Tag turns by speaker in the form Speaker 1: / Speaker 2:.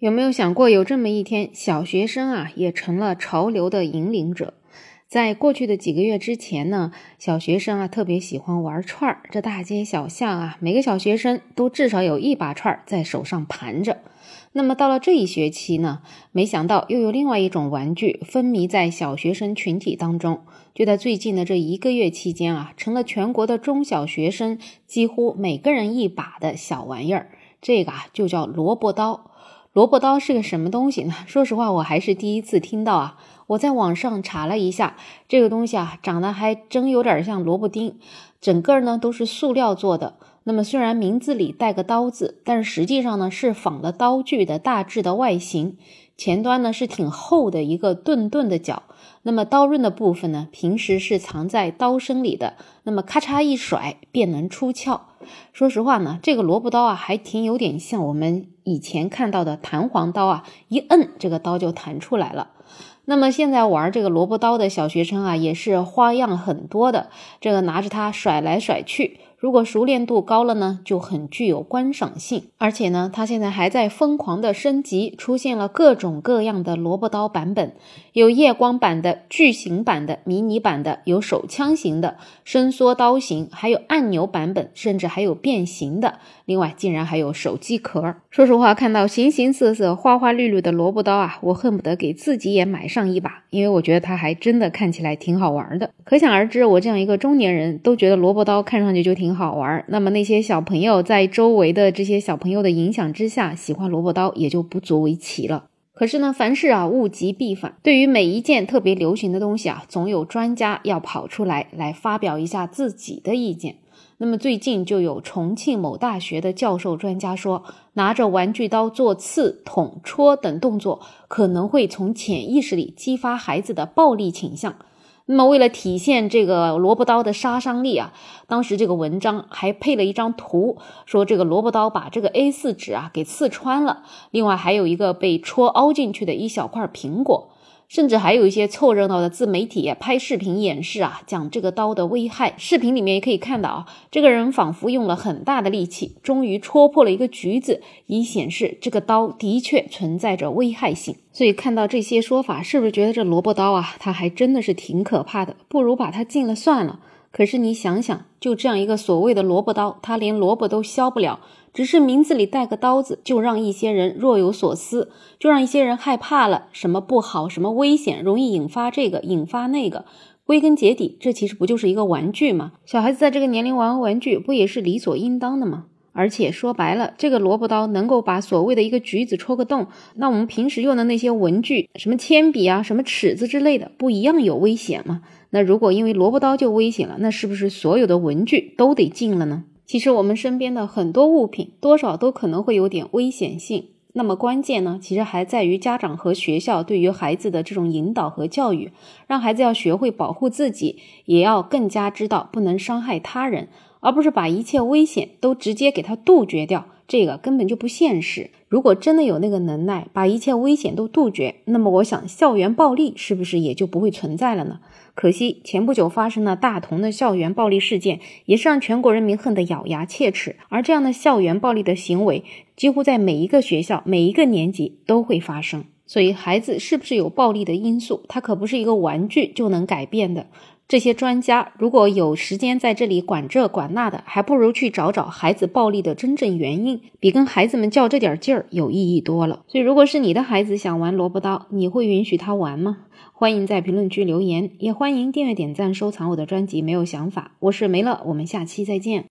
Speaker 1: 有没有想过，有这么一天，小学生啊也成了潮流的引领者？在过去的几个月之前呢，小学生啊特别喜欢玩串儿，这大街小巷啊，每个小学生都至少有一把串儿在手上盘着。那么到了这一学期呢，没想到又有另外一种玩具风靡在小学生群体当中，就在最近的这一个月期间啊，成了全国的中小学生几乎每个人一把的小玩意儿。这个啊就叫萝卜刀。萝卜刀是个什么东西呢？说实话，我还是第一次听到啊。我在网上查了一下，这个东西啊，长得还真有点像萝卜丁，整个呢都是塑料做的。那么虽然名字里带个刀字，但是实际上呢是仿了刀具的大致的外形。前端呢是挺厚的一个钝钝的角，那么刀刃的部分呢，平时是藏在刀身里的，那么咔嚓一甩便能出鞘。说实话呢，这个萝卜刀啊，还挺有点像我们以前看到的弹簧刀啊，一摁这个刀就弹出来了。那么现在玩这个萝卜刀的小学生啊，也是花样很多的，这个拿着它甩来甩去。如果熟练度高了呢，就很具有观赏性。而且呢，它现在还在疯狂的升级，出现了各种各样的萝卜刀版本，有夜光版的、巨型版的、迷你版的，有手枪型的、伸缩刀型，还有按钮版本，甚至还有变形的。另外，竟然还有手机壳。说实话，看到形形色色、花花绿绿的萝卜刀啊，我恨不得给自己也买上一把，因为我觉得它还真的看起来挺好玩的。可想而知，我这样一个中年人都觉得萝卜刀看上去就挺。挺好玩，那么那些小朋友在周围的这些小朋友的影响之下，喜欢萝卜刀也就不足为奇了。可是呢，凡事啊物极必反，对于每一件特别流行的东西啊，总有专家要跑出来来发表一下自己的意见。那么最近就有重庆某大学的教授专家说，拿着玩具刀做刺、捅、戳等动作，可能会从潜意识里激发孩子的暴力倾向。那么，为了体现这个萝卜刀的杀伤力啊，当时这个文章还配了一张图，说这个萝卜刀把这个 A4 纸啊给刺穿了，另外还有一个被戳凹进去的一小块苹果。甚至还有一些凑热闹的自媒体拍视频演示啊，讲这个刀的危害。视频里面也可以看到啊，这个人仿佛用了很大的力气，终于戳破了一个橘子，以显示这个刀的确存在着危害性。所以看到这些说法，是不是觉得这萝卜刀啊，它还真的是挺可怕的？不如把它禁了算了。可是你想想，就这样一个所谓的萝卜刀，它连萝卜都削不了，只是名字里带个刀子，就让一些人若有所思，就让一些人害怕了。什么不好，什么危险，容易引发这个，引发那个。归根结底，这其实不就是一个玩具吗？小孩子在这个年龄玩玩具，不也是理所应当的吗？而且说白了，这个萝卜刀能够把所谓的一个橘子戳个洞，那我们平时用的那些文具，什么铅笔啊，什么尺子之类的，不一样有危险吗？那如果因为萝卜刀就危险了，那是不是所有的文具都得禁了呢？其实我们身边的很多物品，多少都可能会有点危险性。那么关键呢，其实还在于家长和学校对于孩子的这种引导和教育，让孩子要学会保护自己，也要更加知道不能伤害他人。而不是把一切危险都直接给它杜绝掉，这个根本就不现实。如果真的有那个能耐，把一切危险都杜绝，那么我想校园暴力是不是也就不会存在了呢？可惜前不久发生了大同的校园暴力事件，也是让全国人民恨得咬牙切齿。而这样的校园暴力的行为，几乎在每一个学校、每一个年级都会发生。所以，孩子是不是有暴力的因素，它可不是一个玩具就能改变的。这些专家如果有时间在这里管这管那的，还不如去找找孩子暴力的真正原因，比跟孩子们较这点劲儿有意义多了。所以，如果是你的孩子想玩萝卜刀，你会允许他玩吗？欢迎在评论区留言，也欢迎订阅、点赞、收藏我的专辑。没有想法，我是梅乐，我们下期再见。